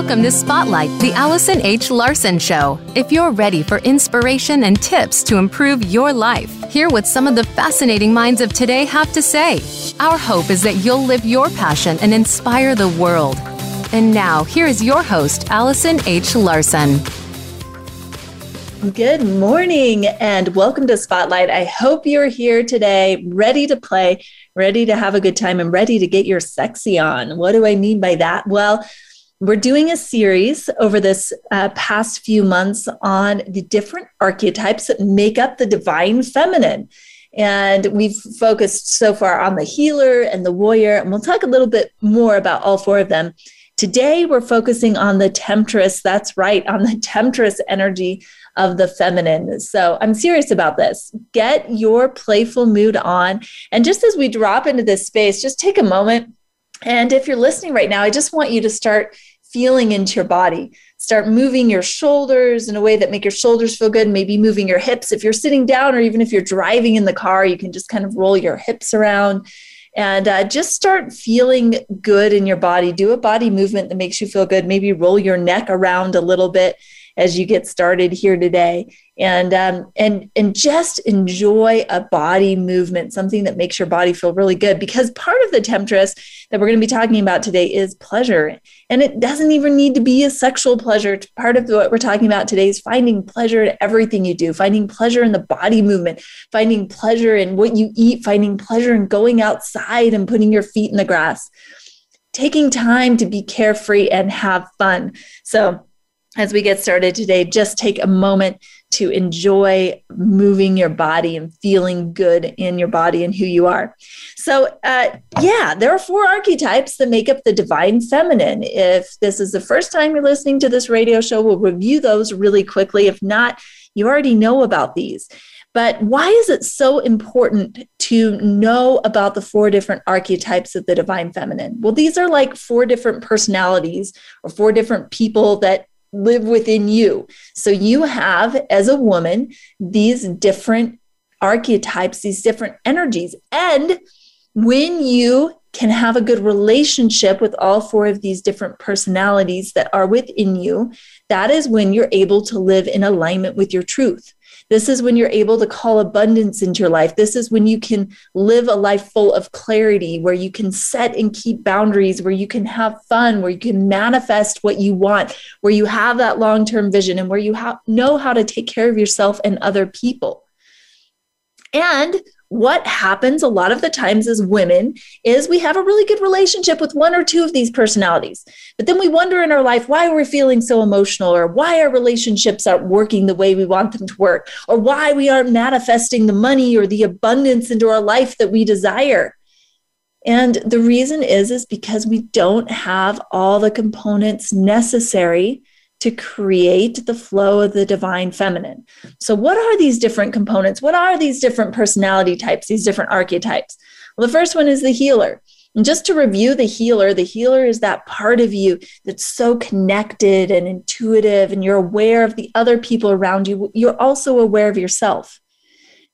Welcome to Spotlight, the Allison H. Larson Show. If you're ready for inspiration and tips to improve your life, hear what some of the fascinating minds of today have to say. Our hope is that you'll live your passion and inspire the world. And now, here is your host, Allison H. Larson. Good morning and welcome to Spotlight. I hope you're here today, ready to play, ready to have a good time, and ready to get your sexy on. What do I mean by that? Well, we're doing a series over this uh, past few months on the different archetypes that make up the divine feminine. And we've focused so far on the healer and the warrior, and we'll talk a little bit more about all four of them. Today, we're focusing on the temptress. That's right, on the temptress energy of the feminine. So I'm serious about this. Get your playful mood on. And just as we drop into this space, just take a moment. And if you're listening right now, I just want you to start feeling into your body. Start moving your shoulders in a way that make your shoulders feel good, maybe moving your hips. If you're sitting down or even if you're driving in the car, you can just kind of roll your hips around and uh, just start feeling good in your body. Do a body movement that makes you feel good. Maybe roll your neck around a little bit as you get started here today. And um, and and just enjoy a body movement something that makes your body feel really good. Because part of the temptress that we're going to be talking about today is pleasure. And it doesn't even need to be a sexual pleasure. Part of what we're talking about today is finding pleasure in everything you do finding pleasure in the body movement finding pleasure in what you eat finding pleasure in going outside and putting your feet in the grass. Taking time to be carefree and have fun. So as we get started today, just take a moment to enjoy moving your body and feeling good in your body and who you are. So, uh, yeah, there are four archetypes that make up the divine feminine. If this is the first time you're listening to this radio show, we'll review those really quickly. If not, you already know about these. But why is it so important to know about the four different archetypes of the divine feminine? Well, these are like four different personalities or four different people that live within you. So you have, as a woman, these different archetypes, these different energies. And when you can have a good relationship with all four of these different personalities that are within you, that is when you're able to live in alignment with your truth. This is when you're able to call abundance into your life. This is when you can live a life full of clarity, where you can set and keep boundaries, where you can have fun, where you can manifest what you want, where you have that long term vision, and where you ha- know how to take care of yourself and other people. And what happens a lot of the times as women is we have a really good relationship with one or two of these personalities. But then we wonder in our life why we're feeling so emotional or why our relationships aren't working the way we want them to work or why we aren't manifesting the money or the abundance into our life that we desire. And the reason is is because we don't have all the components necessary to create the flow of the divine feminine. So, what are these different components? What are these different personality types, these different archetypes? Well, the first one is the healer. And just to review the healer, the healer is that part of you that's so connected and intuitive, and you're aware of the other people around you. You're also aware of yourself.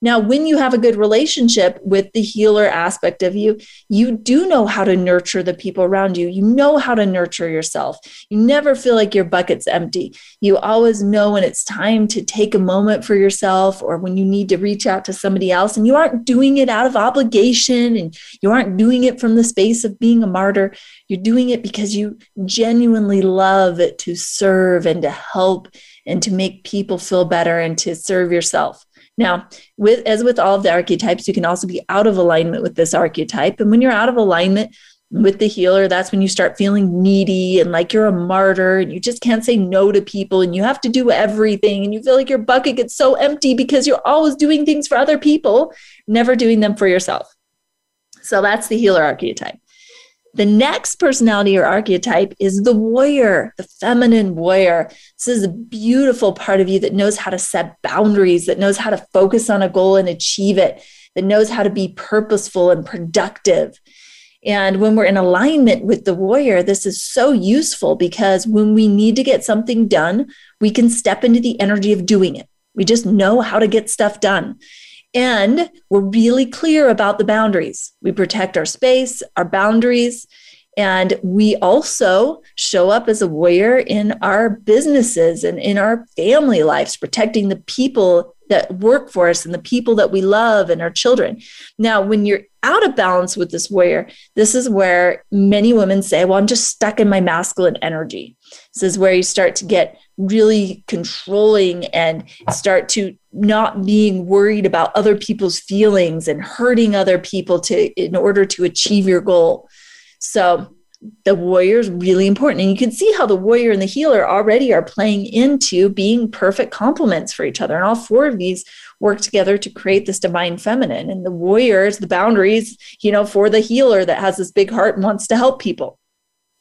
Now, when you have a good relationship with the healer aspect of you, you do know how to nurture the people around you. You know how to nurture yourself. You never feel like your bucket's empty. You always know when it's time to take a moment for yourself or when you need to reach out to somebody else. And you aren't doing it out of obligation and you aren't doing it from the space of being a martyr. You're doing it because you genuinely love to serve and to help and to make people feel better and to serve yourself. Now, with as with all of the archetypes, you can also be out of alignment with this archetype. And when you're out of alignment with the healer, that's when you start feeling needy and like you're a martyr and you just can't say no to people and you have to do everything and you feel like your bucket gets so empty because you're always doing things for other people, never doing them for yourself. So that's the healer archetype. The next personality or archetype is the warrior, the feminine warrior. This is a beautiful part of you that knows how to set boundaries, that knows how to focus on a goal and achieve it, that knows how to be purposeful and productive. And when we're in alignment with the warrior, this is so useful because when we need to get something done, we can step into the energy of doing it. We just know how to get stuff done. And we're really clear about the boundaries. We protect our space, our boundaries, And we also show up as a warrior in our businesses and in our family lives, protecting the people that work for us and the people that we love and our children. Now, when you're out of balance with this warrior, this is where many women say, Well, I'm just stuck in my masculine energy. This is where you start to get really controlling and start to not being worried about other people's feelings and hurting other people to in order to achieve your goal. So the warrior is really important. And you can see how the warrior and the healer already are playing into being perfect complements for each other. And all four of these work together to create this divine feminine. And the warrior is the boundaries, you know, for the healer that has this big heart and wants to help people.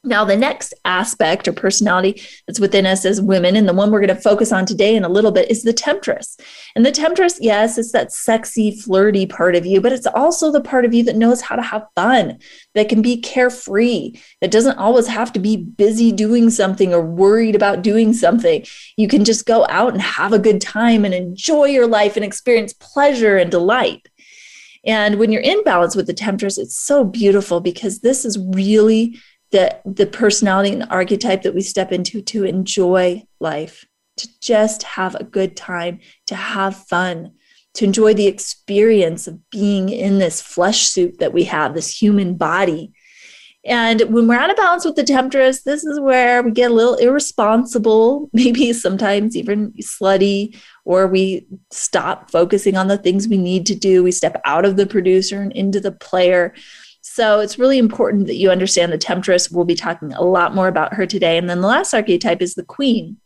Now, the next aspect or personality that's within us as women, and the one we're going to focus on today in a little bit, is the temptress. And the temptress, yes, it's that sexy, flirty part of you, but it's also the part of you that knows how to have fun, that can be carefree, that doesn't always have to be busy doing something or worried about doing something. You can just go out and have a good time and enjoy your life and experience pleasure and delight. And when you're in balance with the temptress, it's so beautiful because this is really the the personality and archetype that we step into to enjoy life to just have a good time to have fun to enjoy the experience of being in this flesh suit that we have this human body. And when we're out of balance with the temptress this is where we get a little irresponsible maybe sometimes even slutty or we stop focusing on the things we need to do. We step out of the producer and into the player so it's really important that you understand the temptress. We'll be talking a lot more about her today. And then the last archetype is the queen.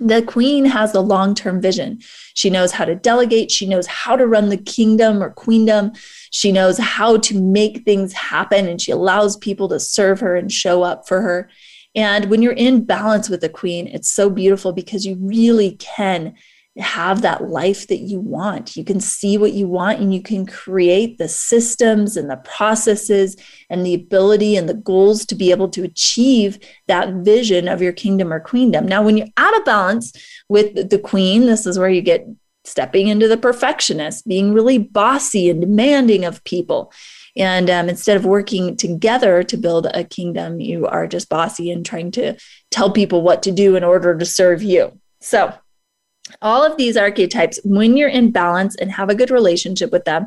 The queen has a long term vision. She knows how to delegate. She knows how to run the kingdom or queendom. She knows how to make things happen and she allows people to serve her and show up for her. And when you're in balance with the queen, it's so beautiful because you really can have that life that you want. You can see what you want and you can create the systems and the processes and the ability and the goals to be able to achieve that vision of your kingdom or queendom. Now, when you're out of balance with the queen, this is where you get stepping into the perfectionist, being really bossy and demanding of people. And um, instead of working together to build a kingdom, you are just bossy and trying to tell people what to do in order to serve you. So, all of these archetypes, when you're in balance and have a good relationship with them,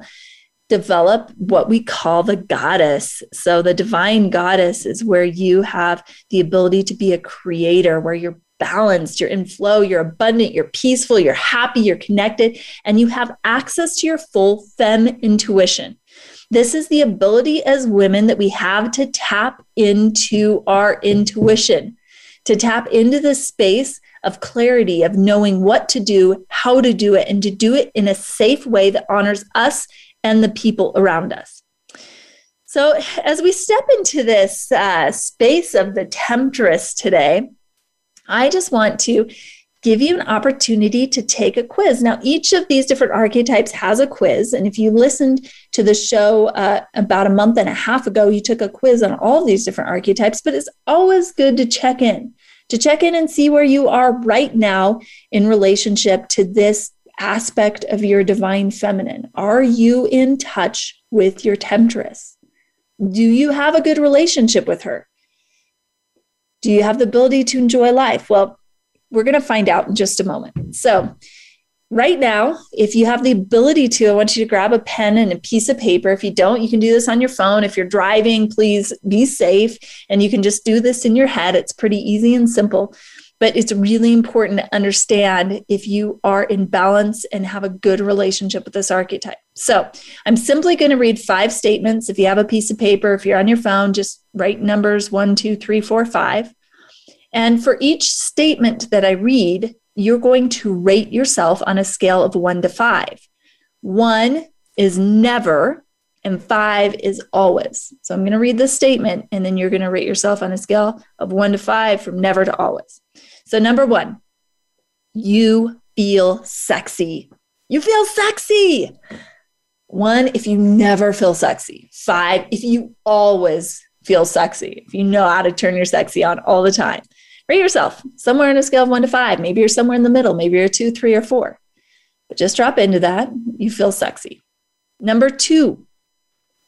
develop what we call the goddess. So, the divine goddess is where you have the ability to be a creator, where you're balanced, you're in flow, you're abundant, you're peaceful, you're happy, you're connected, and you have access to your full fem intuition. This is the ability as women that we have to tap into our intuition, to tap into the space of clarity, of knowing what to do, how to do it, and to do it in a safe way that honors us and the people around us. So, as we step into this uh, space of the temptress today, I just want to give you an opportunity to take a quiz. Now, each of these different archetypes has a quiz. And if you listened to the show uh, about a month and a half ago, you took a quiz on all these different archetypes, but it's always good to check in to check in and see where you are right now in relationship to this aspect of your divine feminine. Are you in touch with your temptress? Do you have a good relationship with her? Do you have the ability to enjoy life? Well, we're going to find out in just a moment. So, right now, if you have the ability to, I want you to grab a pen and a piece of paper. If you don't, you can do this on your phone. If you're driving, please be safe and you can just do this in your head. It's pretty easy and simple. But it's really important to understand if you are in balance and have a good relationship with this archetype. So I'm simply going to read five statements. If you have a piece of paper, if you're on your phone, just write numbers one, two, three, four, five. And for each statement that I read, you're going to rate yourself on a scale of one to five. One is never, and five is always. So I'm going to read this statement, and then you're going to rate yourself on a scale of one to five from never to always. So, number one, you feel sexy. You feel sexy. One, if you never feel sexy. Five, if you always feel sexy, if you know how to turn your sexy on all the time rate yourself somewhere on a scale of one to five. Maybe you're somewhere in the middle. Maybe you're two, three, or four. But just drop into that. You feel sexy. Number two,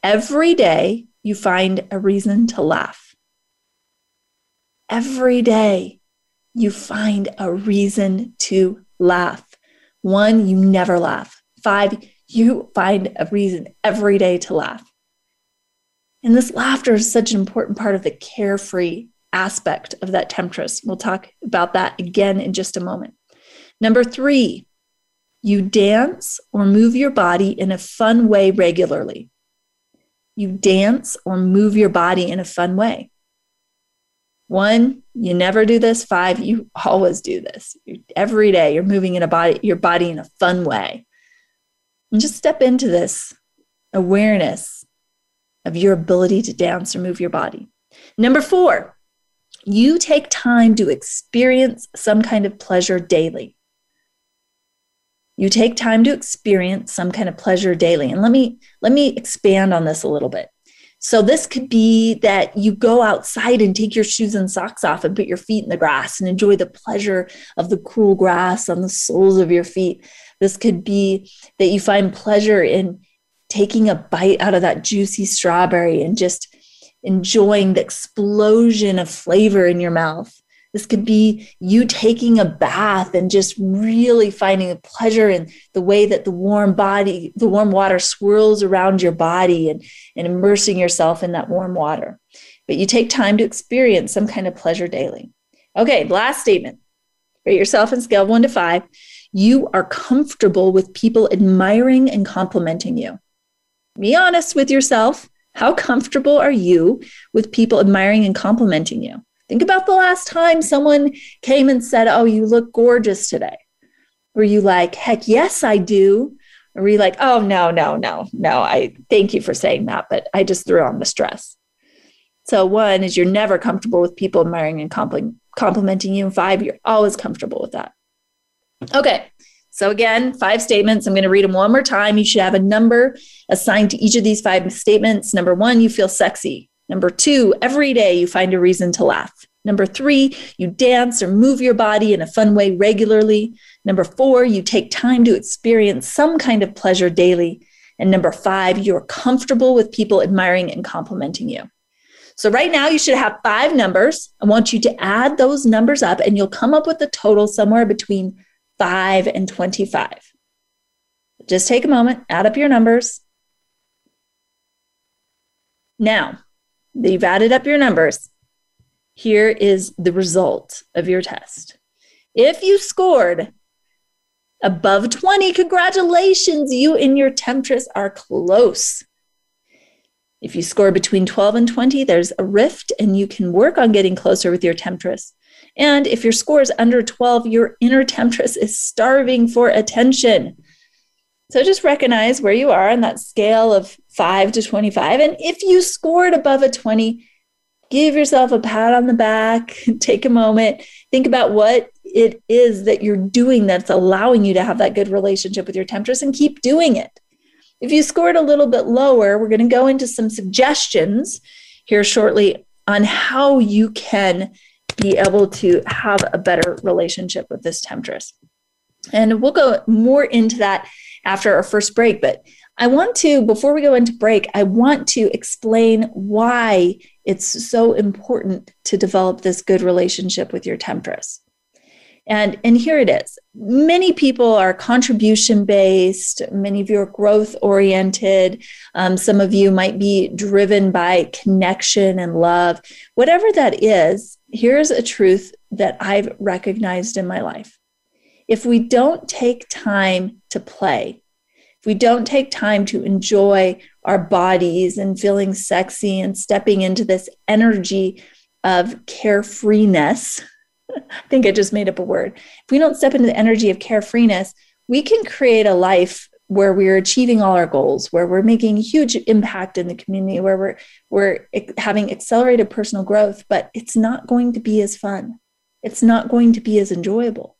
every day you find a reason to laugh. every day you find a reason to laugh. One, you never laugh. Five, you find a reason every day to laugh. And this laughter is such an important part of the carefree aspect of that temptress. We'll talk about that again in just a moment. Number three, you dance or move your body in a fun way regularly. You dance or move your body in a fun way. One, you never do this. Five, you always do this. Every day you're moving in a body, your body in a fun way. And just step into this awareness of your ability to dance or move your body. Number four, you take time to experience some kind of pleasure daily. You take time to experience some kind of pleasure daily. And let me let me expand on this a little bit. So this could be that you go outside and take your shoes and socks off and put your feet in the grass and enjoy the pleasure of the cool grass on the soles of your feet. This could be that you find pleasure in taking a bite out of that juicy strawberry and just enjoying the explosion of flavor in your mouth. This could be you taking a bath and just really finding a pleasure in the way that the warm body, the warm water swirls around your body and, and immersing yourself in that warm water. But you take time to experience some kind of pleasure daily. Okay, last statement. Rate yourself in scale one to five. You are comfortable with people admiring and complimenting you. Be honest with yourself. How comfortable are you with people admiring and complimenting you? Think about the last time someone came and said, Oh, you look gorgeous today. Were you like, Heck yes, I do? Or were you like, Oh, no, no, no, no, I thank you for saying that, but I just threw on the stress. So, one is you're never comfortable with people admiring and compl- complimenting you. And five, you're always comfortable with that. Okay. So, again, five statements. I'm going to read them one more time. You should have a number assigned to each of these five statements. Number one, you feel sexy. Number two, every day you find a reason to laugh. Number three, you dance or move your body in a fun way regularly. Number four, you take time to experience some kind of pleasure daily. And number five, you're comfortable with people admiring and complimenting you. So, right now, you should have five numbers. I want you to add those numbers up, and you'll come up with a total somewhere between five and 25. Just take a moment, add up your numbers. Now, you've added up your numbers. Here is the result of your test. If you scored above 20, congratulations, you and your temptress are close. If you score between 12 and 20, there's a rift and you can work on getting closer with your temptress. And if your score is under 12, your inner temptress is starving for attention. So just recognize where you are on that scale of 5 to 25. And if you scored above a 20, give yourself a pat on the back, take a moment, think about what it is that you're doing that's allowing you to have that good relationship with your temptress and keep doing it. If you scored a little bit lower, we're going to go into some suggestions here shortly on how you can be able to have a better relationship with this temptress. And we'll go more into that after our first break. But I want to, before we go into break, I want to explain why it's so important to develop this good relationship with your temptress. And, and here it is. Many people are contribution based. Many of you are growth oriented. Um, some of you might be driven by connection and love. Whatever that is, here's a truth that I've recognized in my life. If we don't take time to play, if we don't take time to enjoy our bodies and feeling sexy and stepping into this energy of carefreeness, I think I just made up a word. If we don't step into the energy of carefreeness, we can create a life where we're achieving all our goals, where we're making huge impact in the community, where we're we're having accelerated personal growth, but it's not going to be as fun. It's not going to be as enjoyable.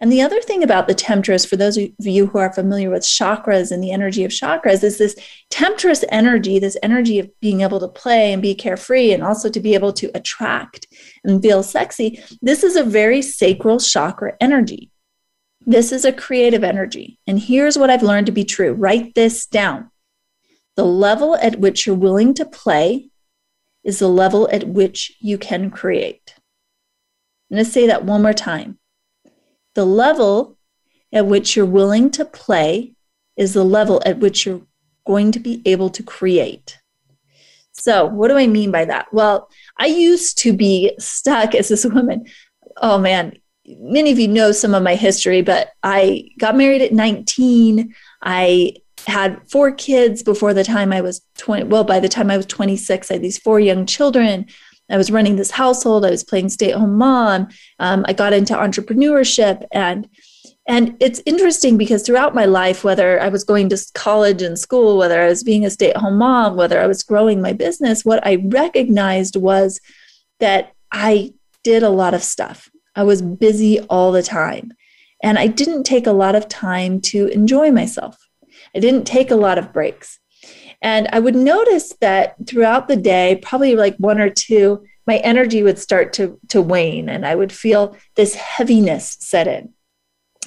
And the other thing about the temptress, for those of you who are familiar with chakras and the energy of chakras, is this temptress energy, this energy of being able to play and be carefree and also to be able to attract and feel sexy. This is a very sacral chakra energy. This is a creative energy. And here's what I've learned to be true write this down. The level at which you're willing to play is the level at which you can create. I'm going to say that one more time. The level at which you're willing to play is the level at which you're going to be able to create. So, what do I mean by that? Well, I used to be stuck as this woman. Oh man, many of you know some of my history, but I got married at 19. I had four kids before the time I was 20. Well, by the time I was 26, I had these four young children. I was running this household. I was playing stay at home mom. Um, I got into entrepreneurship and and it's interesting because throughout my life, whether I was going to college and school, whether I was being a stay at home mom, whether I was growing my business, what I recognized was that I did a lot of stuff. I was busy all the time. And I didn't take a lot of time to enjoy myself. I didn't take a lot of breaks. And I would notice that throughout the day, probably like one or two, my energy would start to, to wane and I would feel this heaviness set in.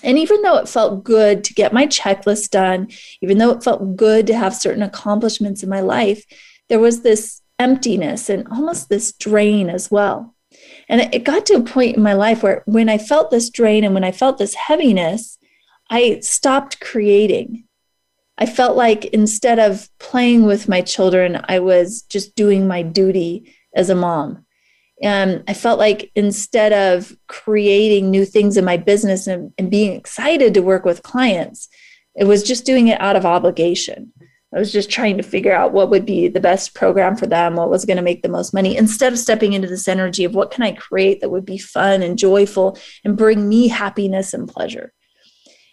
And even though it felt good to get my checklist done, even though it felt good to have certain accomplishments in my life, there was this emptiness and almost this drain as well. And it got to a point in my life where when I felt this drain and when I felt this heaviness, I stopped creating. I felt like instead of playing with my children, I was just doing my duty as a mom. And I felt like instead of creating new things in my business and, and, being excited to work with clients, it was just doing it out of obligation. I was just trying to figure out what would be the best program for them, what was going to make the most money, instead of stepping into this energy of what can I create that would be fun and joyful and bring me happiness and pleasure.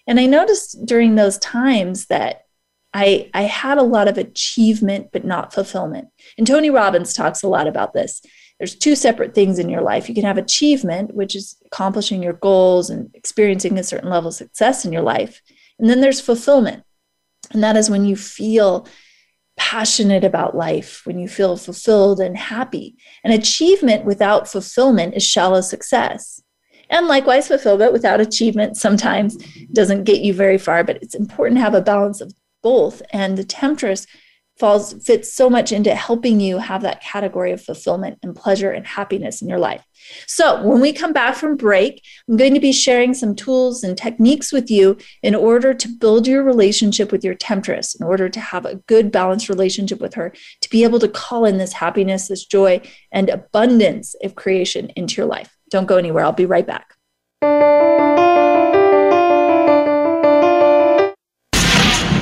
And I noticed during those times that I, I had a lot of achievement, but not fulfillment. And Tony Robbins talks a lot about this there's two separate things in your life. You can have achievement, which is accomplishing your goals and experiencing a certain level of success in your life. And then there's fulfillment. And that is when you feel passionate about life, when you feel fulfilled and happy. And achievement without fulfillment is shallow success. And likewise, fulfillment without achievement sometimes doesn't get you very far, but it's important to have a balance of both. And the temptress falls fits so much into helping you have that category of fulfillment and pleasure and happiness in your life. So, when we come back from break, I'm going to be sharing some tools and techniques with you in order to build your relationship with your temptress, in order to have a good balanced relationship with her, to be able to call in this happiness, this joy, and abundance of creation into your life. Don't go anywhere. I'll be right back.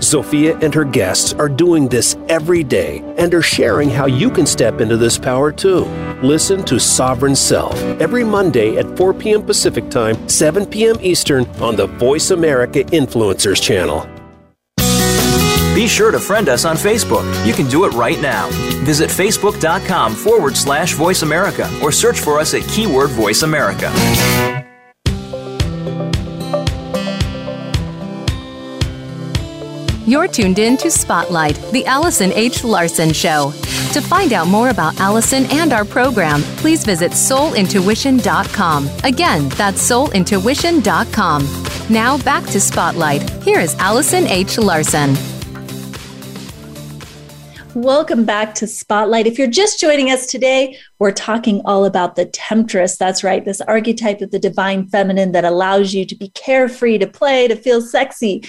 Zofia and her guests are doing this every day and are sharing how you can step into this power too. Listen to Sovereign Self every Monday at 4 p.m. Pacific Time, 7 p.m. Eastern on the Voice America Influencers channel. Be sure to friend us on Facebook. You can do it right now. Visit facebook.com forward slash voice America or search for us at keyword voice America. You're tuned in to Spotlight, the Allison H. Larson Show. To find out more about Allison and our program, please visit soulintuition.com. Again, that's soulintuition.com. Now back to Spotlight. Here is Allison H. Larson. Welcome back to Spotlight. If you're just joining us today, we're talking all about the temptress. That's right, this archetype of the divine feminine that allows you to be carefree, to play, to feel sexy.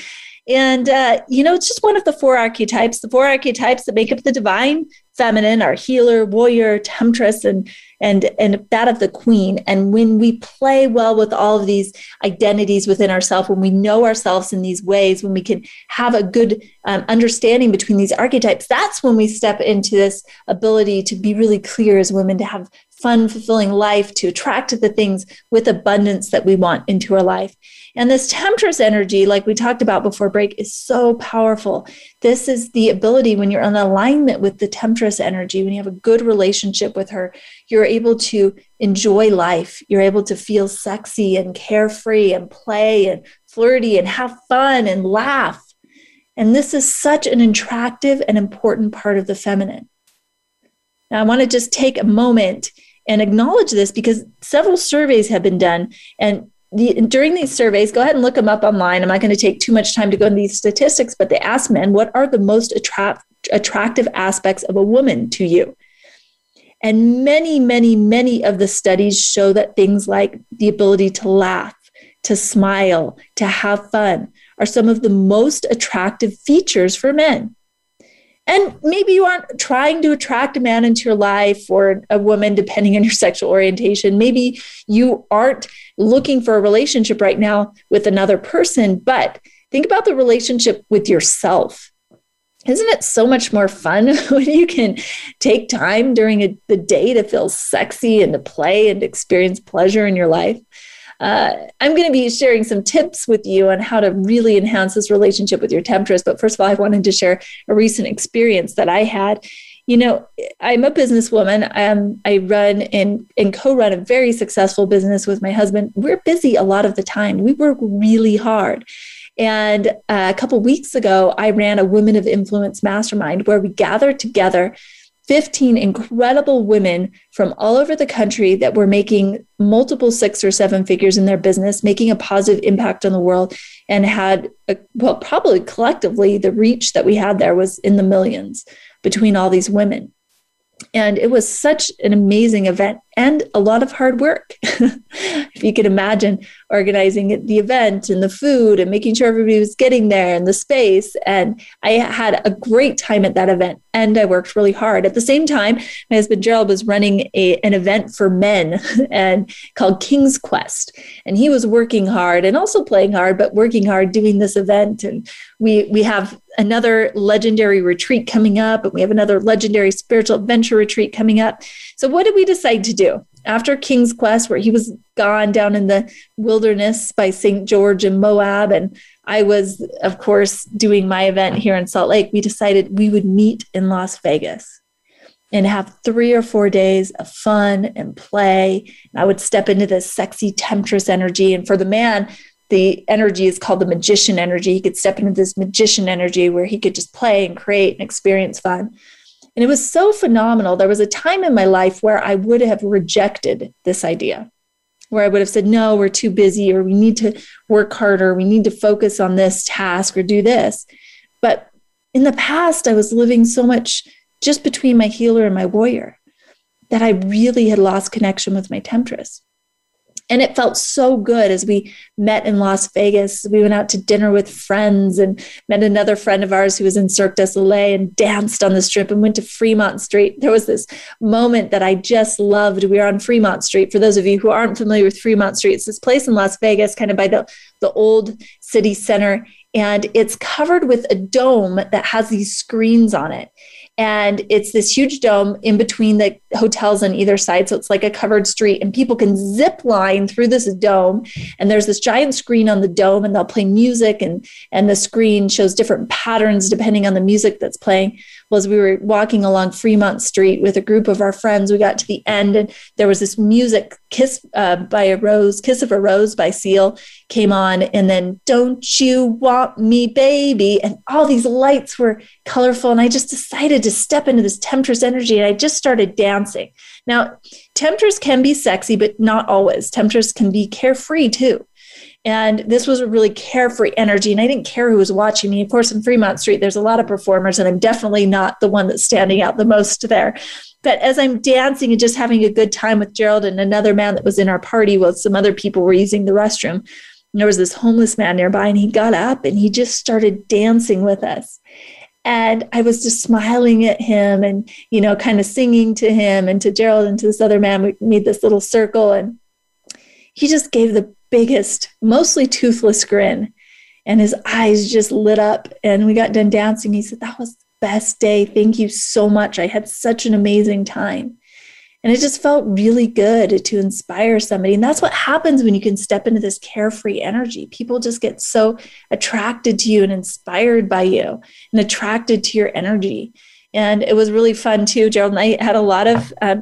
And, uh, you know, it's just one of the four archetypes. The four archetypes that make up the divine feminine are healer, warrior, temptress, and and and that of the queen and when we play well with all of these identities within ourselves when we know ourselves in these ways when we can have a good um, understanding between these archetypes that's when we step into this ability to be really clear as women to have fun fulfilling life to attract the things with abundance that we want into our life and this temptress energy, like we talked about before break, is so powerful. This is the ability when you're in alignment with the temptress energy, when you have a good relationship with her, you're able to enjoy life. You're able to feel sexy and carefree and play and flirty and have fun and laugh. And this is such an attractive and important part of the feminine. Now, I want to just take a moment and acknowledge this because several surveys have been done and the, during these surveys, go ahead and look them up online. I'm not going to take too much time to go into these statistics, but they ask men, what are the most attract, attractive aspects of a woman to you? And many, many, many of the studies show that things like the ability to laugh, to smile, to have fun are some of the most attractive features for men. And maybe you aren't trying to attract a man into your life or a woman, depending on your sexual orientation. Maybe you aren't looking for a relationship right now with another person, but think about the relationship with yourself. Isn't it so much more fun when you can take time during a, the day to feel sexy and to play and experience pleasure in your life? Uh, I'm going to be sharing some tips with you on how to really enhance this relationship with your temptress. But first of all, I wanted to share a recent experience that I had. You know, I'm a businesswoman. Um, I run and, and co run a very successful business with my husband. We're busy a lot of the time, we work really hard. And uh, a couple weeks ago, I ran a Women of Influence mastermind where we gathered together 15 incredible women from all over the country that were making multiple six or seven figures in their business, making a positive impact on the world, and had, a, well, probably collectively, the reach that we had there was in the millions between all these women. And it was such an amazing event and a lot of hard work. if you can imagine organizing the event and the food and making sure everybody was getting there and the space. And I had a great time at that event and I worked really hard. At the same time, my husband Gerald was running a, an event for men and called King's Quest. And he was working hard and also playing hard, but working hard doing this event. And we we have another legendary retreat coming up, and we have another legendary spiritual adventure retreat coming up. So what did we decide to do? After King's Quest, where he was gone down in the wilderness by St. George and Moab, and I was, of course, doing my event here in Salt Lake, we decided we would meet in Las Vegas and have three or four days of fun and play. And I would step into this sexy temptress energy. And for the man, the energy is called the magician energy. He could step into this magician energy where he could just play and create and experience fun. And it was so phenomenal. There was a time in my life where I would have rejected this idea, where I would have said, no, we're too busy, or we need to work harder, we need to focus on this task or do this. But in the past, I was living so much just between my healer and my warrior that I really had lost connection with my temptress. And it felt so good as we met in Las Vegas. We went out to dinner with friends and met another friend of ours who was in Cirque du Soleil and danced on the strip and went to Fremont Street. There was this moment that I just loved. We were on Fremont Street. For those of you who aren't familiar with Fremont Street, it's this place in Las Vegas, kind of by the, the old city center. And it's covered with a dome that has these screens on it and it's this huge dome in between the hotels on either side. So it's like a covered street, and people can zip line through this dome. And there's this giant screen on the dome, and they'll play music, and, and the screen shows different patterns depending on the music that's playing. Well, as we were walking along Fremont Street with a group of our friends, we got to the end, and there was this music, Kiss uh, by a Rose, Kiss of a Rose by Seal came on, and then Don't You Want Me, Baby? And all these lights were colorful. And I just decided to step into this temptress energy, and I just started dancing. Now, temptress can be sexy, but not always. Temptress can be carefree too. And this was a really carefree energy. And I didn't care who was watching me. Of course, in Fremont Street, there's a lot of performers, and I'm definitely not the one that's standing out the most there. But as I'm dancing and just having a good time with Gerald and another man that was in our party while some other people were using the restroom, there was this homeless man nearby, and he got up and he just started dancing with us. And I was just smiling at him and, you know, kind of singing to him and to Gerald and to this other man. We made this little circle and he just gave the biggest, mostly toothless grin. And his eyes just lit up. And we got done dancing. He said, That was the best day. Thank you so much. I had such an amazing time. And it just felt really good to inspire somebody. And that's what happens when you can step into this carefree energy. People just get so attracted to you and inspired by you and attracted to your energy. And it was really fun too. Gerald and I had a lot of uh,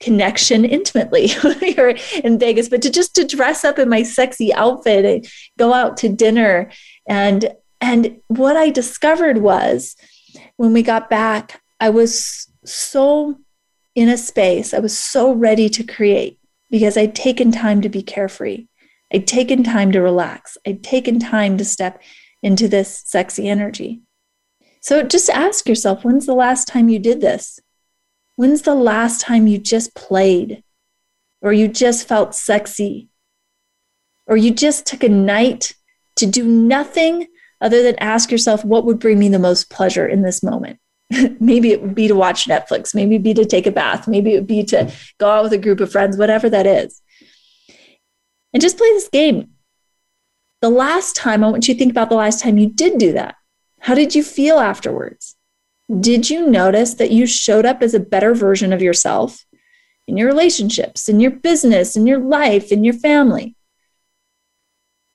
connection intimately here in Vegas, but to just to dress up in my sexy outfit and go out to dinner. And and what I discovered was when we got back, I was so in a space, I was so ready to create because I'd taken time to be carefree. I'd taken time to relax. I'd taken time to step into this sexy energy. So just ask yourself when's the last time you did this? When's the last time you just played? Or you just felt sexy? Or you just took a night to do nothing other than ask yourself, what would bring me the most pleasure in this moment? maybe it would be to watch Netflix, maybe it'd be to take a bath, maybe it would be to go out with a group of friends, whatever that is. And just play this game. The last time, I want you to think about the last time you did do that. How did you feel afterwards? Did you notice that you showed up as a better version of yourself in your relationships, in your business, in your life, in your family?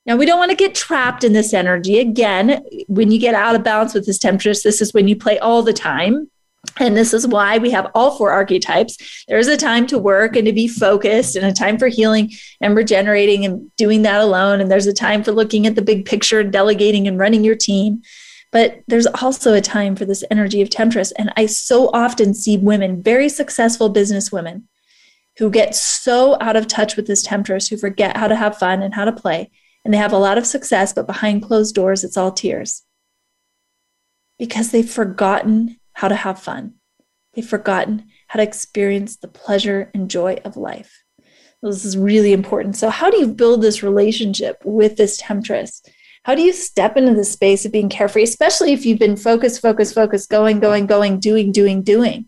Now, we don't want to get trapped in this energy. Again, when you get out of balance with this temptress, this is when you play all the time. And this is why we have all four archetypes. There's a time to work and to be focused, and a time for healing and regenerating and doing that alone. And there's a time for looking at the big picture and delegating and running your team. But there's also a time for this energy of temptress. And I so often see women, very successful business women, who get so out of touch with this temptress, who forget how to have fun and how to play. And they have a lot of success, but behind closed doors, it's all tears because they've forgotten how to have fun. They've forgotten how to experience the pleasure and joy of life. This is really important. So, how do you build this relationship with this temptress? how do you step into the space of being carefree, especially if you've been focused, focused, focused, going, going, going, doing, doing, doing?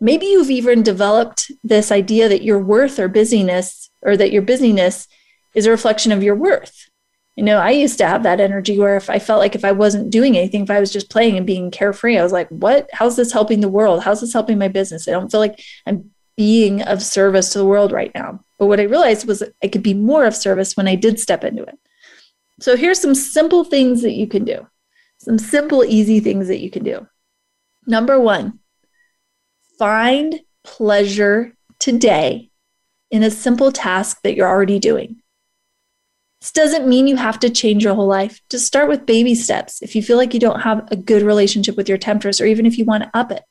Maybe you've even developed this idea that your worth or busyness, or that your busyness is a reflection of your worth. You know, I used to have that energy where if I felt like if I wasn't doing anything, if I was just playing and being carefree, I was like, what? How's this helping the world? How's this helping my business? I don't feel like I'm being of service to the world right now. But what I realized was I could be more of service when I did step into it. So here's some simple things that you can do. Some simple, easy things that you can do. Number one, find pleasure today in a simple task that you're already doing. This doesn't mean you have to change your whole life. Just start with baby steps. If you feel like you don't have a good relationship with your temptress, or even if you want to up it.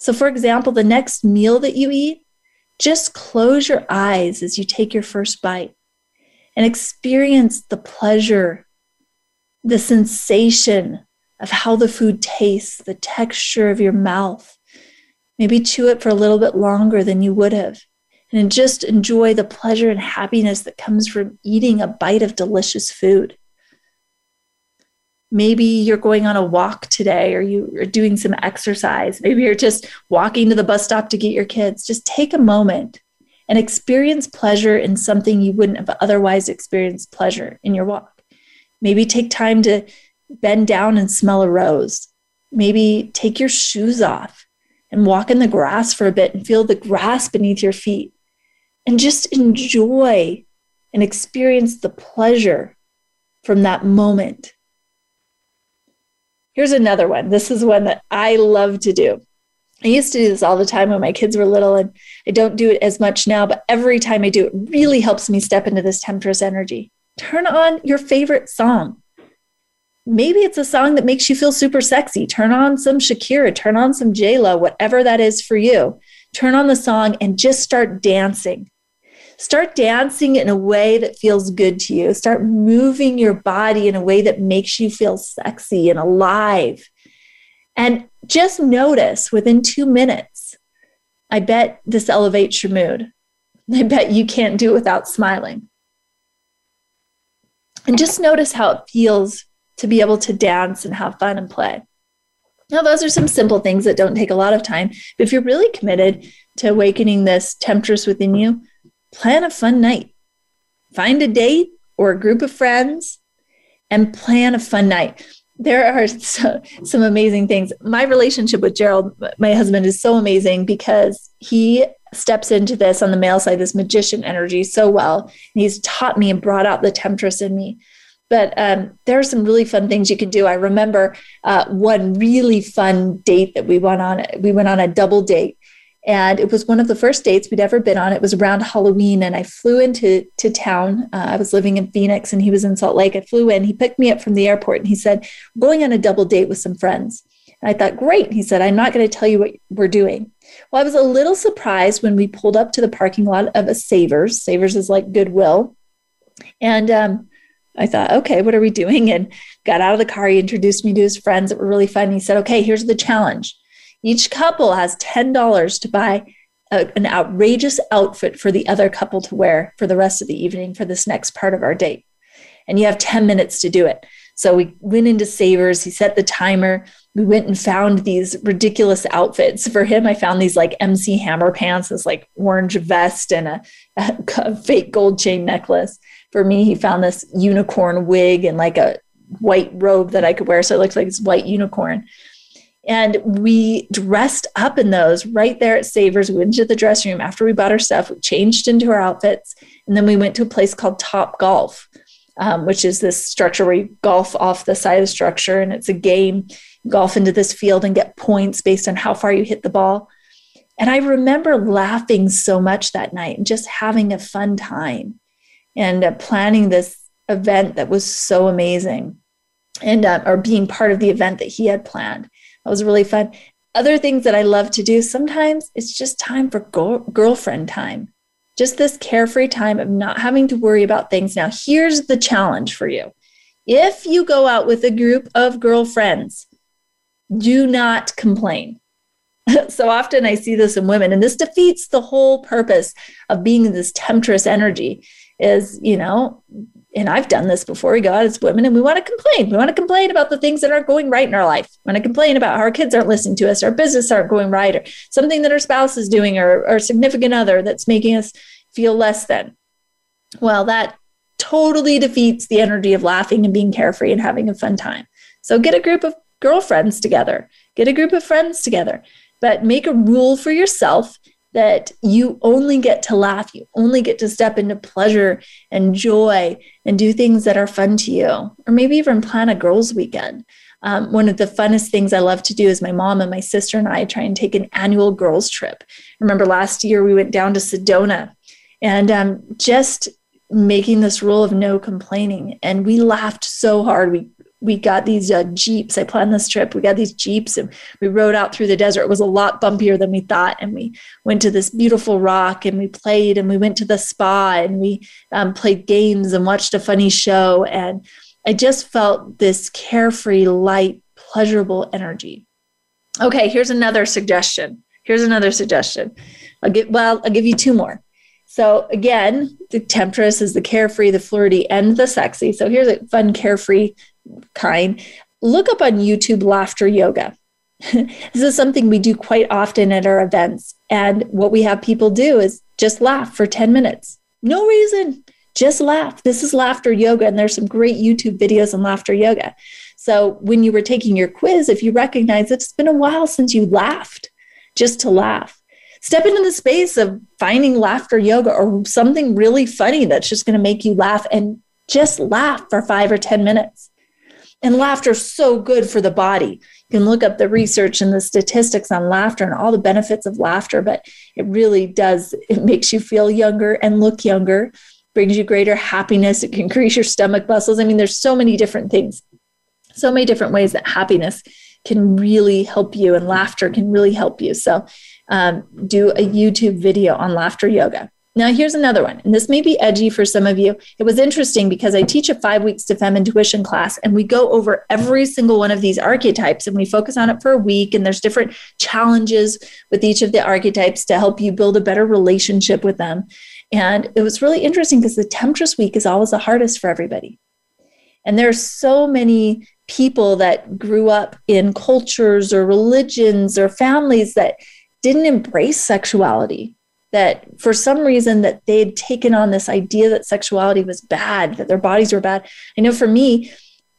So, for example, the next meal that you eat, just close your eyes as you take your first bite and experience the pleasure, the sensation of how the food tastes, the texture of your mouth. Maybe chew it for a little bit longer than you would have. And just enjoy the pleasure and happiness that comes from eating a bite of delicious food. Maybe you're going on a walk today or you are doing some exercise. Maybe you're just walking to the bus stop to get your kids. Just take a moment and experience pleasure in something you wouldn't have otherwise experienced pleasure in your walk. Maybe take time to bend down and smell a rose. Maybe take your shoes off and walk in the grass for a bit and feel the grass beneath your feet and just enjoy and experience the pleasure from that moment. Here's another one. This is one that I love to do. I used to do this all the time when my kids were little, and I don't do it as much now, but every time I do it, really helps me step into this temptress energy. Turn on your favorite song. Maybe it's a song that makes you feel super sexy. Turn on some Shakira, turn on some J-Lo, whatever that is for you. Turn on the song and just start dancing. Start dancing in a way that feels good to you. Start moving your body in a way that makes you feel sexy and alive. And just notice within two minutes, I bet this elevates your mood. I bet you can't do it without smiling. And just notice how it feels to be able to dance and have fun and play. Now, those are some simple things that don't take a lot of time. But if you're really committed to awakening this temptress within you, plan a fun night. Find a date or a group of friends and plan a fun night. There are so, some amazing things. My relationship with Gerald, my husband, is so amazing because he steps into this on the male side, this magician energy so well. And he's taught me and brought out the temptress in me. But um, there are some really fun things you can do. I remember uh, one really fun date that we went on. We went on a double date and it was one of the first dates we'd ever been on. It was around Halloween, and I flew into to town. Uh, I was living in Phoenix, and he was in Salt Lake. I flew in. He picked me up from the airport, and he said, "We're "Going on a double date with some friends." And I thought, "Great." He said, "I'm not going to tell you what we're doing." Well, I was a little surprised when we pulled up to the parking lot of a Savers. Savers is like Goodwill, and um, I thought, "Okay, what are we doing?" And got out of the car. He introduced me to his friends. that were really fun. He said, "Okay, here's the challenge." Each couple has $10 to buy a, an outrageous outfit for the other couple to wear for the rest of the evening for this next part of our date. And you have 10 minutes to do it. So we went into Savers, he set the timer. We went and found these ridiculous outfits. For him, I found these like MC Hammer pants, this like orange vest and a, a fake gold chain necklace. For me, he found this unicorn wig and like a white robe that I could wear. So it looks like this white unicorn. And we dressed up in those right there at Savers. We went into the dressing room after we bought our stuff, we changed into our outfits, and then we went to a place called Top Golf, um, which is this structure where you golf off the side of the structure, and it's a game. golf into this field and get points based on how far you hit the ball. And I remember laughing so much that night and just having a fun time and uh, planning this event that was so amazing and uh, or being part of the event that he had planned that was really fun. Other things that I love to do sometimes it's just time for go- girlfriend time. Just this carefree time of not having to worry about things. Now, here's the challenge for you. If you go out with a group of girlfriends, do not complain. so often I see this in women, and this defeats the whole purpose of being in this temptress energy is, you know, and I've done this before. We go out as women and we want to complain. We want to complain about the things that aren't going right in our life. We want to complain about how our kids aren't listening to us, our business aren't going right, or something that our spouse is doing, or our significant other that's making us feel less than. Well, that totally defeats the energy of laughing and being carefree and having a fun time. So get a group of girlfriends together, get a group of friends together, but make a rule for yourself that you only get to laugh, you only get to step into pleasure and joy and do things that are fun to you, or maybe even plan a girls' weekend. Um, one of the funnest things I love to do is my mom and my sister and I try and take an annual girls' trip. remember last year we went down to Sedona and um, just making this rule of no complaining. And we laughed so hard. We we got these uh, jeeps. I planned this trip. We got these jeeps and we rode out through the desert. It was a lot bumpier than we thought. And we went to this beautiful rock and we played and we went to the spa and we um, played games and watched a funny show. And I just felt this carefree, light, pleasurable energy. Okay, here's another suggestion. Here's another suggestion. I'll give, well, I'll give you two more. So again, the temptress is the carefree, the flirty, and the sexy. So here's a fun, carefree kind, look up on YouTube laughter yoga. this is something we do quite often at our events. And what we have people do is just laugh for 10 minutes. No reason, just laugh. This is laughter yoga. And there's some great YouTube videos on laughter yoga. So when you were taking your quiz, if you recognize it's been a while since you laughed, just to laugh. Step into the space of finding laughter yoga or something really funny that's just going to make you laugh and just laugh for five or 10 minutes. And laughter is so good for the body. You can look up the research and the statistics on laughter and all the benefits of laughter, but it really does, it makes you feel younger and look younger, brings you greater happiness. It can increase your stomach muscles. I mean, there's so many different things, so many different ways that happiness can really help you and laughter can really help you. So, um, do a YouTube video on laughter yoga. Now, here's another one, and this may be edgy for some of you. It was interesting because I teach a five weeks to fem intuition class, and we go over every single one of these archetypes and we focus on it for a week. And there's different challenges with each of the archetypes to help you build a better relationship with them. And it was really interesting because the Temptress week is always the hardest for everybody. And there's so many people that grew up in cultures or religions or families that didn't embrace sexuality that for some reason that they'd taken on this idea that sexuality was bad that their bodies were bad. I know for me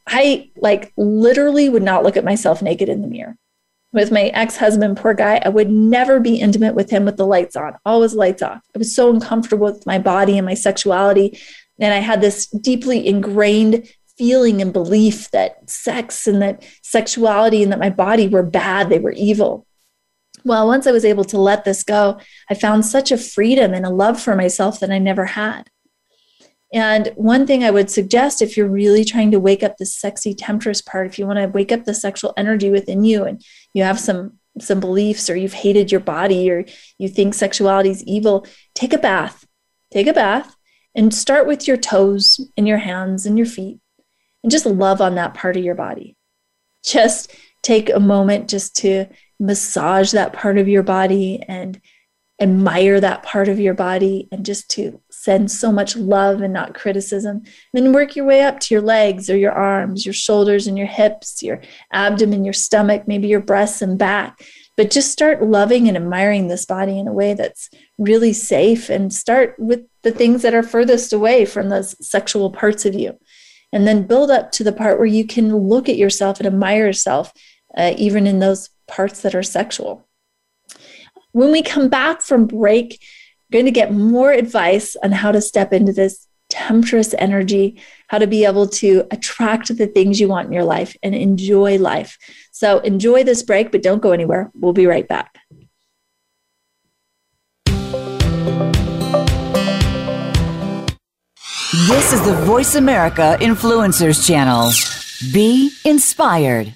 i like literally would not look at myself naked in the mirror. With my ex-husband poor guy i would never be intimate with him with the lights on always lights off. I was so uncomfortable with my body and my sexuality and i had this deeply ingrained feeling and belief that sex and that sexuality and that my body were bad they were evil well, once I was able to let this go, I found such a freedom and a love for myself that I never had. And one thing I would suggest if you're really trying to wake up the sexy temptress part, if you want to wake up the sexual energy within you and you have some some beliefs or you've hated your body or you think sexuality is evil, take a bath. Take a bath and start with your toes and your hands and your feet and just love on that part of your body. Just take a moment just to massage that part of your body and admire that part of your body and just to send so much love and not criticism. then work your way up to your legs or your arms, your shoulders and your hips, your abdomen, your stomach, maybe your breasts and back. But just start loving and admiring this body in a way that's really safe and start with the things that are furthest away from those sexual parts of you. And then build up to the part where you can look at yourself and admire yourself, uh, even in those parts that are sexual. When we come back from break, we're going to get more advice on how to step into this temptress energy, how to be able to attract the things you want in your life and enjoy life. So enjoy this break, but don't go anywhere. We'll be right back. This is the Voice America Influencers Channel. Be inspired.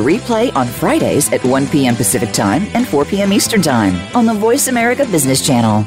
replay on Fridays at 1 p.m. Pacific Time and 4 p.m. Eastern Time on the Voice America Business Channel.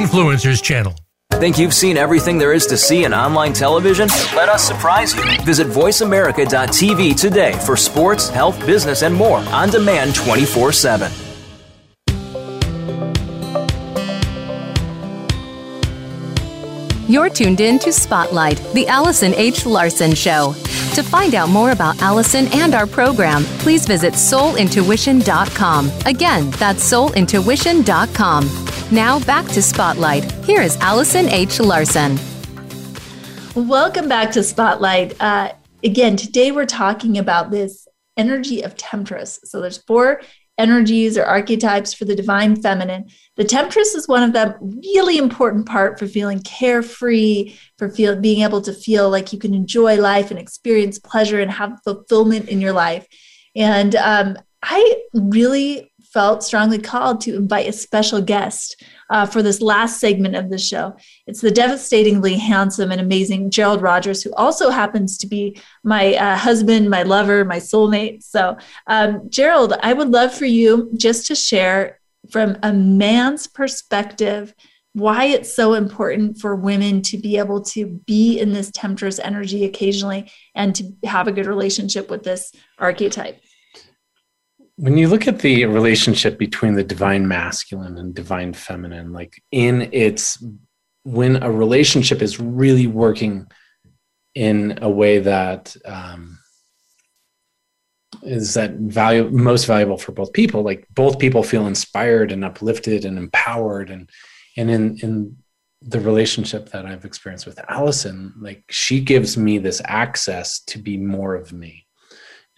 Influencers channel. Think you've seen everything there is to see in online television? Let us surprise you. Visit VoiceAmerica.tv today for sports, health, business, and more on demand 24 7. You're tuned in to Spotlight, the Allison H. Larson Show. To To find out more about Allison and our program, please visit soulintuition.com. Again, that's soulintuition.com. Now back to Spotlight. Here is Allison H. Larson. Welcome back to Spotlight. Uh, again, today we're talking about this energy of Temptress. So there's four energies or archetypes for the divine feminine. The temptress is one of them, really important part for feeling carefree, for feel, being able to feel like you can enjoy life and experience pleasure and have fulfillment in your life. And um, I really felt strongly called to invite a special guest uh, for this last segment of the show. It's the devastatingly handsome and amazing Gerald Rogers, who also happens to be my uh, husband, my lover, my soulmate. So, um, Gerald, I would love for you just to share from a man's perspective why it's so important for women to be able to be in this temptress energy occasionally and to have a good relationship with this archetype when you look at the relationship between the divine masculine and divine feminine like in its when a relationship is really working in a way that um, is that value most valuable for both people like both people feel inspired and uplifted and empowered. And and in in the relationship that i've experienced with allison like she gives me this access to be more of me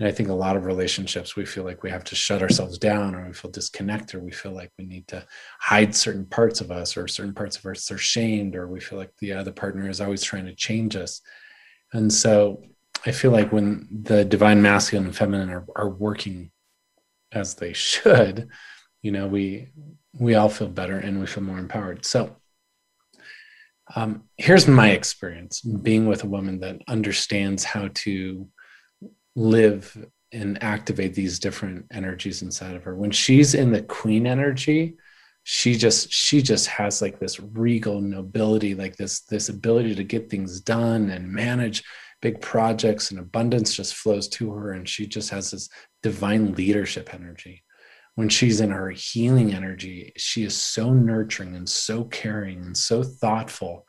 and I think a lot of relationships, we feel like we have to shut ourselves down or we feel disconnected, or we feel like we need to hide certain parts of us or certain parts of us are shamed, or we feel like the other partner is always trying to change us. And so I feel like when the divine masculine and feminine are, are working as they should, you know, we we all feel better and we feel more empowered. So um, here's my experience being with a woman that understands how to live and activate these different energies inside of her. When she's in the queen energy, she just she just has like this regal nobility, like this this ability to get things done and manage big projects and abundance just flows to her and she just has this divine leadership energy. When she's in her healing energy, she is so nurturing and so caring and so thoughtful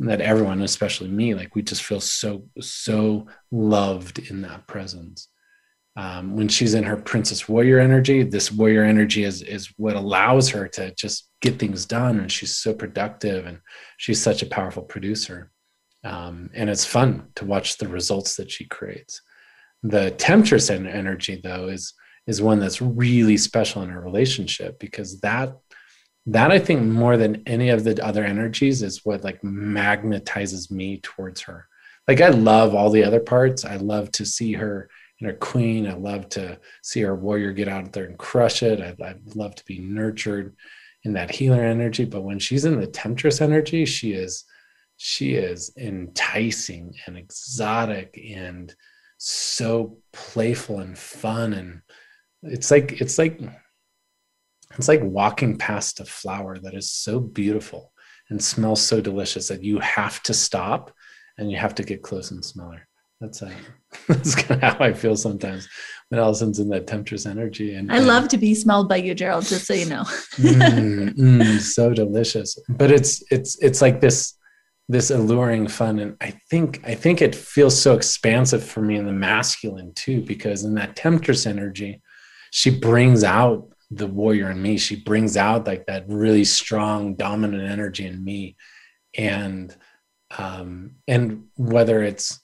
that everyone, especially me, like we just feel so so loved in that presence. Um, when she's in her princess warrior energy, this warrior energy is is what allows her to just get things done, and she's so productive, and she's such a powerful producer. Um, and it's fun to watch the results that she creates. The temptress energy, though, is is one that's really special in her relationship because that that I think more than any of the other energies is what like magnetizes me towards her. Like I love all the other parts. I love to see her in her queen. I love to see her warrior get out there and crush it. I, I love to be nurtured in that healer energy. But when she's in the temptress energy, she is she is enticing and exotic and so playful and fun and it's like it's like it's like walking past a flower that is so beautiful and smells so delicious that you have to stop and you have to get close and smell her. That's uh, that's kind of how I feel sometimes when Allison's in that temptress energy. And I love to be smelled by you, Gerald. Just so you know. mm, mm, so delicious, but it's it's it's like this this alluring fun, and I think I think it feels so expansive for me in the masculine too, because in that temptress energy, she brings out the warrior in me. She brings out like that really strong, dominant energy in me. And um, and whether it's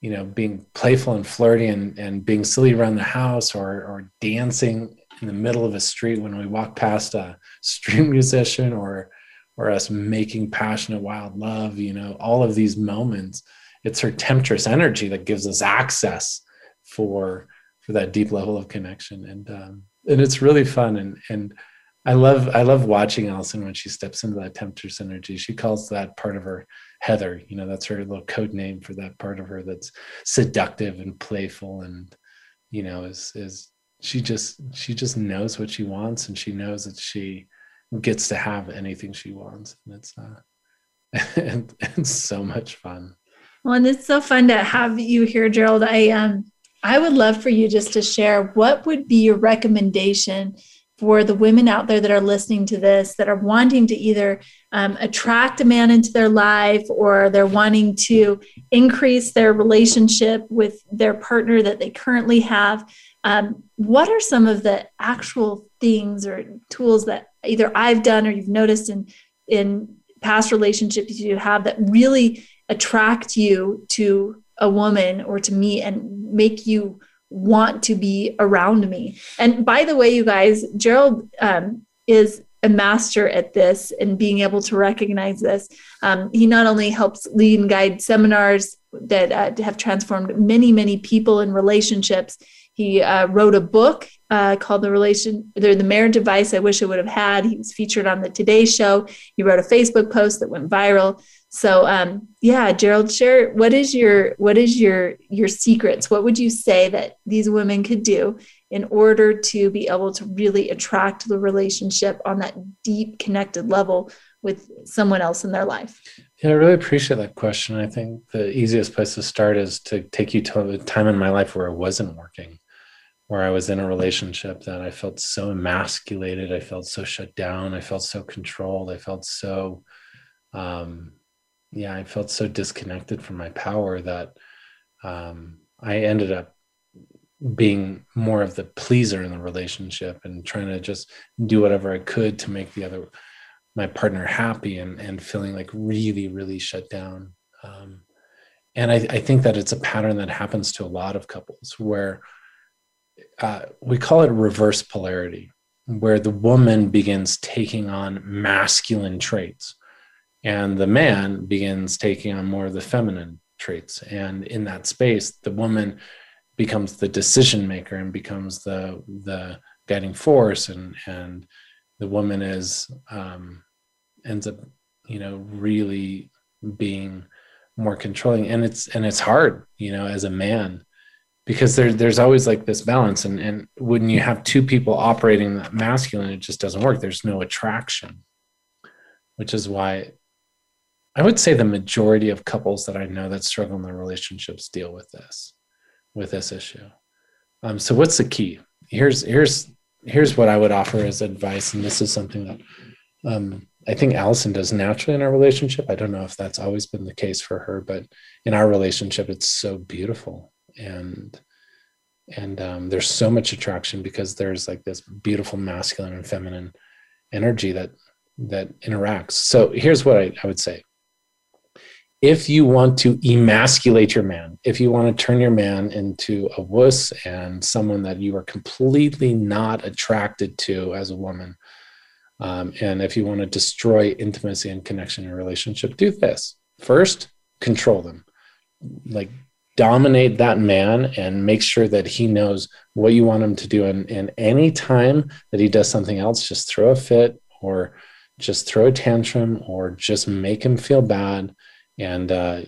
you know being playful and flirty and, and being silly around the house or or dancing in the middle of a street when we walk past a street musician or or us making passionate wild love you know all of these moments it's her temptress energy that gives us access for for that deep level of connection and um, and it's really fun and and I love I love watching Allison when she steps into that temptress energy. She calls that part of her Heather. You know, that's her little code name for that part of her that's seductive and playful and you know is is she just she just knows what she wants and she knows that she gets to have anything she wants and it's uh and, and so much fun. Well, and it's so fun to have you here, Gerald. I um I would love for you just to share what would be your recommendation for the women out there that are listening to this that are wanting to either um, attract a man into their life or they're wanting to increase their relationship with their partner that they currently have? Um, what are some of the actual things or tools that either I've done or you've noticed in in past relationships you have that really attract you to a woman or to me and make you want to be around me. And by the way, you guys, Gerald um, is a master at this and being able to recognize this. Um, he not only helps lead and guide seminars that uh, have transformed many, many people in relationships. He uh, wrote a book uh, called "The Relation," the, the Marriage Advice I Wish I Would Have Had. He was featured on the Today Show. He wrote a Facebook post that went viral. So um, yeah, Gerald, share what is your what is your your secrets? What would you say that these women could do in order to be able to really attract the relationship on that deep connected level with someone else in their life? Yeah, I really appreciate that question. I think the easiest place to start is to take you to a time in my life where it wasn't working, where I was in a relationship that I felt so emasculated, I felt so shut down, I felt so controlled, I felt so um, yeah, I felt so disconnected from my power that um, I ended up being more of the pleaser in the relationship and trying to just do whatever I could to make the other my partner happy and and feeling like really really shut down. Um, and I, I think that it's a pattern that happens to a lot of couples where uh, we call it reverse polarity, where the woman begins taking on masculine traits and the man begins taking on more of the feminine traits. And in that space the woman becomes the decision maker and becomes the the guiding force. And and the woman is um ends up you know really being more controlling. And it's and it's hard you know as a man because there, there's always like this balance. And and when you have two people operating that masculine it just doesn't work. There's no attraction which is why I would say the majority of couples that I know that struggle in their relationships deal with this, with this issue. Um, so what's the key? Here's here's here's what I would offer as advice, and this is something that um, I think Allison does naturally in our relationship. I don't know if that's always been the case for her, but in our relationship, it's so beautiful and and um, there's so much attraction because there's like this beautiful masculine and feminine energy that that interacts. So here's what I, I would say if you want to emasculate your man, if you want to turn your man into a wuss and someone that you are completely not attracted to as a woman, um, and if you want to destroy intimacy and connection in a relationship, do this. First, control them. Like dominate that man and make sure that he knows what you want him to do. And, and any time that he does something else, just throw a fit or just throw a tantrum or just make him feel bad and uh,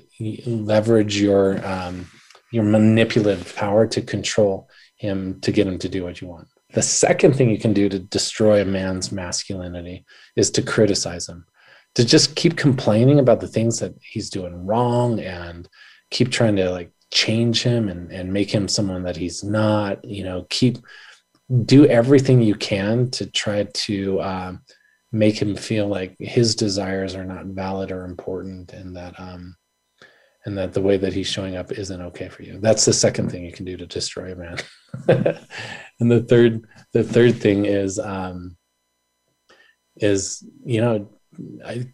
leverage your um, your manipulative power to control him to get him to do what you want. The second thing you can do to destroy a man's masculinity is to criticize him, to just keep complaining about the things that he's doing wrong and keep trying to like change him and, and make him someone that he's not, you know, keep do everything you can to try to um, make him feel like his desires are not valid or important and that um and that the way that he's showing up isn't okay for you. That's the second thing you can do to destroy a man. And the third the third thing is um is you know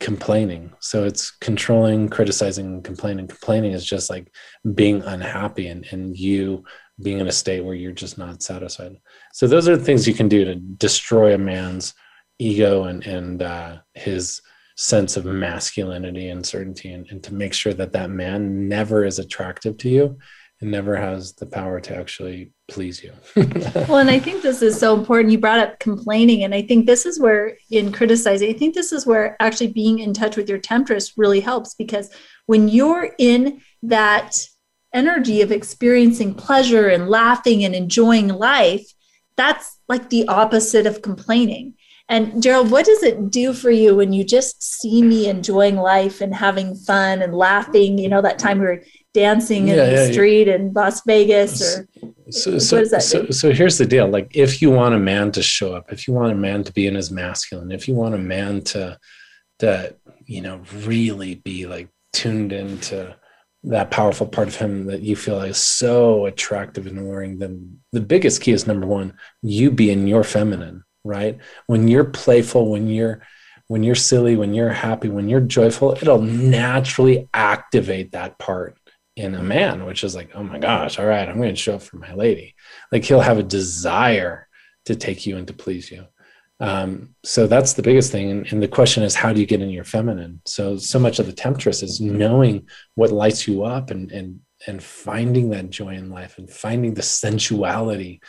complaining. So it's controlling criticizing complaining. Complaining is just like being unhappy and, and you being in a state where you're just not satisfied. So those are the things you can do to destroy a man's ego and and uh, his sense of masculinity and certainty and, and to make sure that that man never is attractive to you and never has the power to actually please you. well, and I think this is so important. You brought up complaining, and I think this is where, in criticizing, I think this is where actually being in touch with your temptress really helps because when you're in that energy of experiencing pleasure and laughing and enjoying life, that's like the opposite of complaining. And Gerald, what does it do for you when you just see me enjoying life and having fun and laughing? You know, that time we were dancing in yeah, the yeah, street yeah. in Las Vegas or So, so, so, so, here's the deal. Like, if you want a man to show up, if you want a man to be in his masculine, if you want a man to, that, you know, really be like tuned into that powerful part of him that you feel is so attractive and alluring, then the biggest key is number one, you being your feminine, right? When you're playful, when you're, when you're silly, when you're happy, when you're joyful, it'll naturally activate that part in a man, which is like, oh my gosh, all right, I'm going to show up for my lady. Like he'll have a desire to take you and to please you. Um, so that's the biggest thing. And, and, the question is, how do you get in your feminine? So, so much of the temptress is knowing what lights you up and, and, and finding that joy in life and finding the sensuality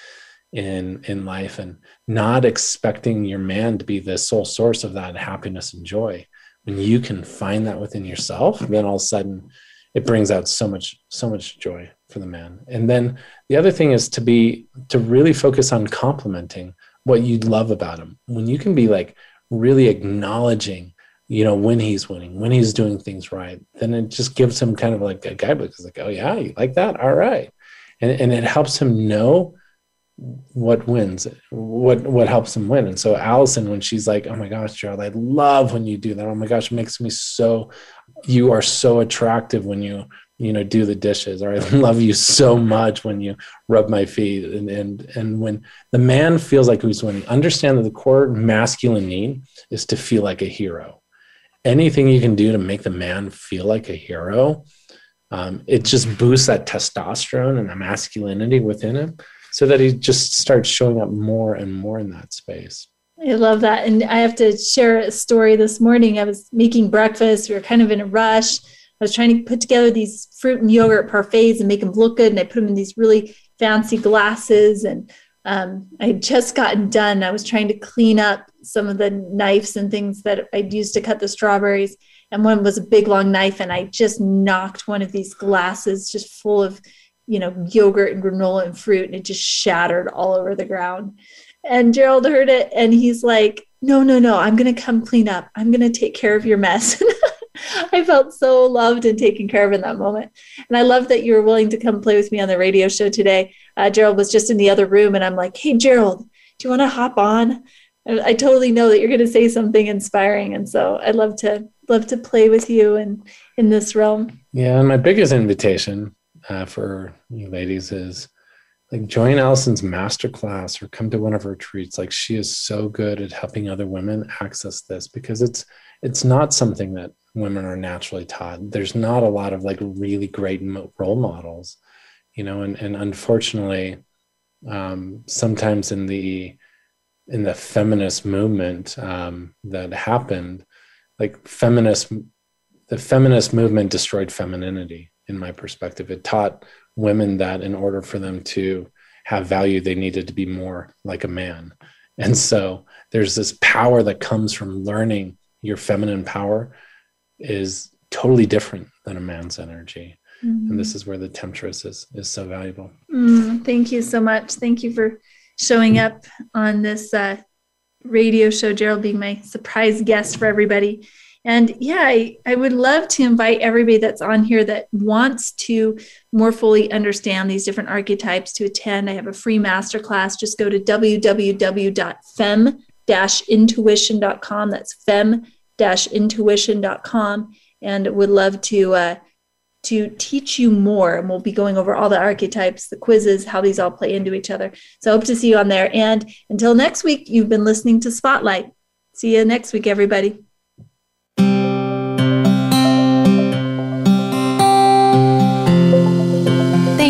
in, in life and not expecting your man to be the sole source of that happiness and joy. When you can find that within yourself, then all of a sudden it brings out so much so much joy for the man. And then the other thing is to be to really focus on complimenting what you love about him. When you can be like really acknowledging you know when he's winning when he's doing things right then it just gives him kind of like a guidebook. It's like oh yeah you like that? All right. And, and it helps him know what wins what what helps him win. And so allison when she's like oh my gosh gerald i love when you do that. Oh my gosh makes me so you are so attractive when you you know do the dishes or i love you so much when you rub my feet. And and and when the man feels like he's winning understand that the core masculine need is to feel like a hero. Anything you can do to make the man feel like a hero um, it just boosts that testosterone and the masculinity within him so that he just starts showing up more and more in that space I love that. And I have to share a story this morning. I was making breakfast. We were kind of in a rush. I was trying to put together these fruit and yogurt parfaits and make them look good. And I put them in these really fancy glasses. And um, I had just gotten done. I was trying to clean up some of the knives and things that I'd used to cut the strawberries. And one was a big long knife. And I just knocked one of these glasses just full of, you know, yogurt and granola and fruit. And it just shattered all over the ground. And Gerald heard it and he's like, No, no, no, I'm going to come clean up. I'm going to take care of your mess. I felt so loved and taken care of in that moment. And I love that you were willing to come play with me on the radio show today. Uh, Gerald was just in the other room and I'm like, Hey, Gerald, do you want to hop on? I totally know that you're going to say something inspiring. And so I'd love to love to play with you and in this realm. Yeah. My biggest invitation uh, for you ladies is like join Allison's masterclass or come to one of her retreats. Like she is so good at helping other women access this because it's it's not something that women are naturally taught. There's not a lot of like really great role models, you know, and and unfortunately, um, sometimes in the in the feminist movement um, that happened, like feminist, the feminist movement destroyed femininity. In my perspective, it taught women that in order for them to have value, they needed to be more like a man. And so there's this power that comes from learning your feminine power is totally different than a man's energy. Mm-hmm. And this is where the temptress is, is so valuable. Mm, thank you so much. Thank you for showing up on this uh, radio show, Gerald being my surprise guest for everybody. And yeah, I, I would love to invite everybody that's on here that wants to more fully understand these different archetypes to attend. I have a free masterclass. Just go to www.fem-intuition.com. That's fem-intuition.com. And would love to uh, to teach you more. And we'll be going over all the archetypes, the quizzes, how these all play into each other. So I hope to see you on there. And until next week, you've been listening to Spotlight. See you next week, everybody.